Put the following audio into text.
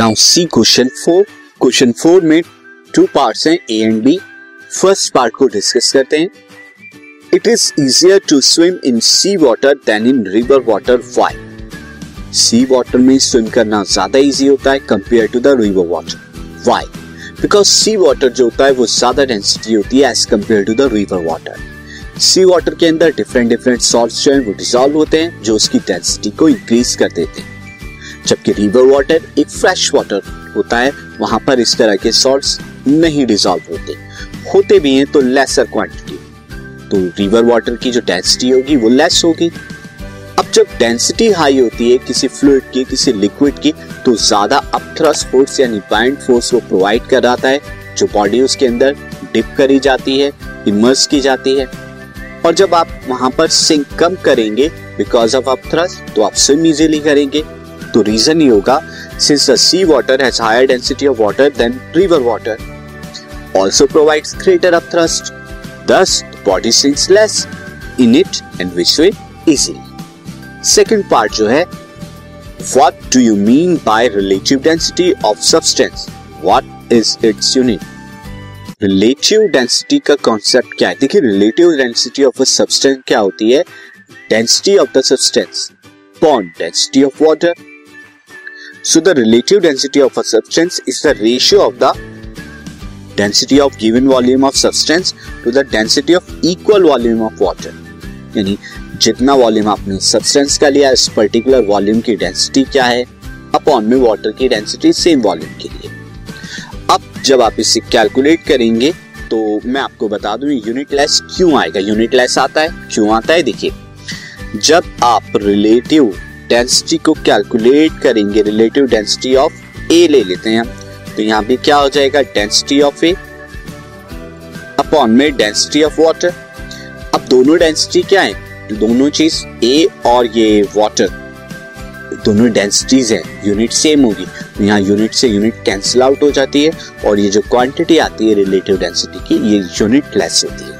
Now see question four. Question four में two parts हैं A and B first part को discuss करते हैं। It is easier to swim in sea water than in river water why sea water में swim करना ज़्यादा easy होता है compare to the river water why because sea water जो होता है, वो ज़्यादा डेंसिटी होती है as compare to the river water sea water के अंदर डिफरेंट डिफरेंट सॉल्ट जो है, वो डिजोल्व होते हैं, जो उसकी डेंसिटी को इंक्रीज कर देते हैं। जबकि रिवर वाटर एक फ्रेश वाटर होता है, वहाँ पर इस तरह के सॉल्ट्स नहीं डिजोल्व होते। होते भी हैं तो लेसर क्वांटिटी तो रिवर वाटर की जो डेंसिटी होगी, वो लेस होगी। अब जब डेंसिटी हाई होती है किसी फ्लूइड की, किसी लिक्विड की तो ज़्यादा अपथ्रस्ट फोर्स यानी बाइंड फोर्स वो प्रोवाइड कराता है, जो बॉडी उसके अंदर डिप करी जाती है इमर्स की जाती है। और जब आप वहाँ पर सिंक कम करेंगे बिकॉज़ ऑफ़ अपथ्रस्ट तो आप स्विम इजीली करेंगे। तो रीजन ही होगा since the sea water has higher density of water than river water also provide greater up thrust thus body sinks less in it and which way easily second part जो है what do you mean by relative density of substance what is its unit relative density का concept क्या है? देखिए relative density of a substance क्या होती है? Density of the substance upon density of water So, the relative density of a substance is the ratio of the density of given volume of substance to the density of equal volume of water. यानी जितना volume आपने substance का लिया, इस particular volume की density क्या है? Upon में वाटर की डेंसिटी सेम वॉल्यूम के लिए। अब जब आप इसे कैलकुलेट करेंगे तो मैं आपको बता दूँ यूनिट लेस क्यों आएगा? यूनिट लेस आता है, क्यों आता है? देखिए, जब आप रिलेटिव डेंसिटी को कैलकुलेट करेंगे रिलेटिव डेंसिटी ऑफ़ ए ले लेते हैं तो यहाँ भी क्या हो जाएगा? डेंसिटी ऑफ़ ए अपॉन में डेंसिटी ऑफ़ वाटर अब दोनों डेंसिटी क्या है? दोनों चीज़ ए और ये वाटर दोनों डेंसिटीज है। यूनिट सेम होगी। तो यहाँ यूनिट से यूनिट कैंसिल आउट हो जाती है और ये जो क्वांटिटी आती है रिलेटिव डेंसिटी की, ये यूनिट लेस होती है।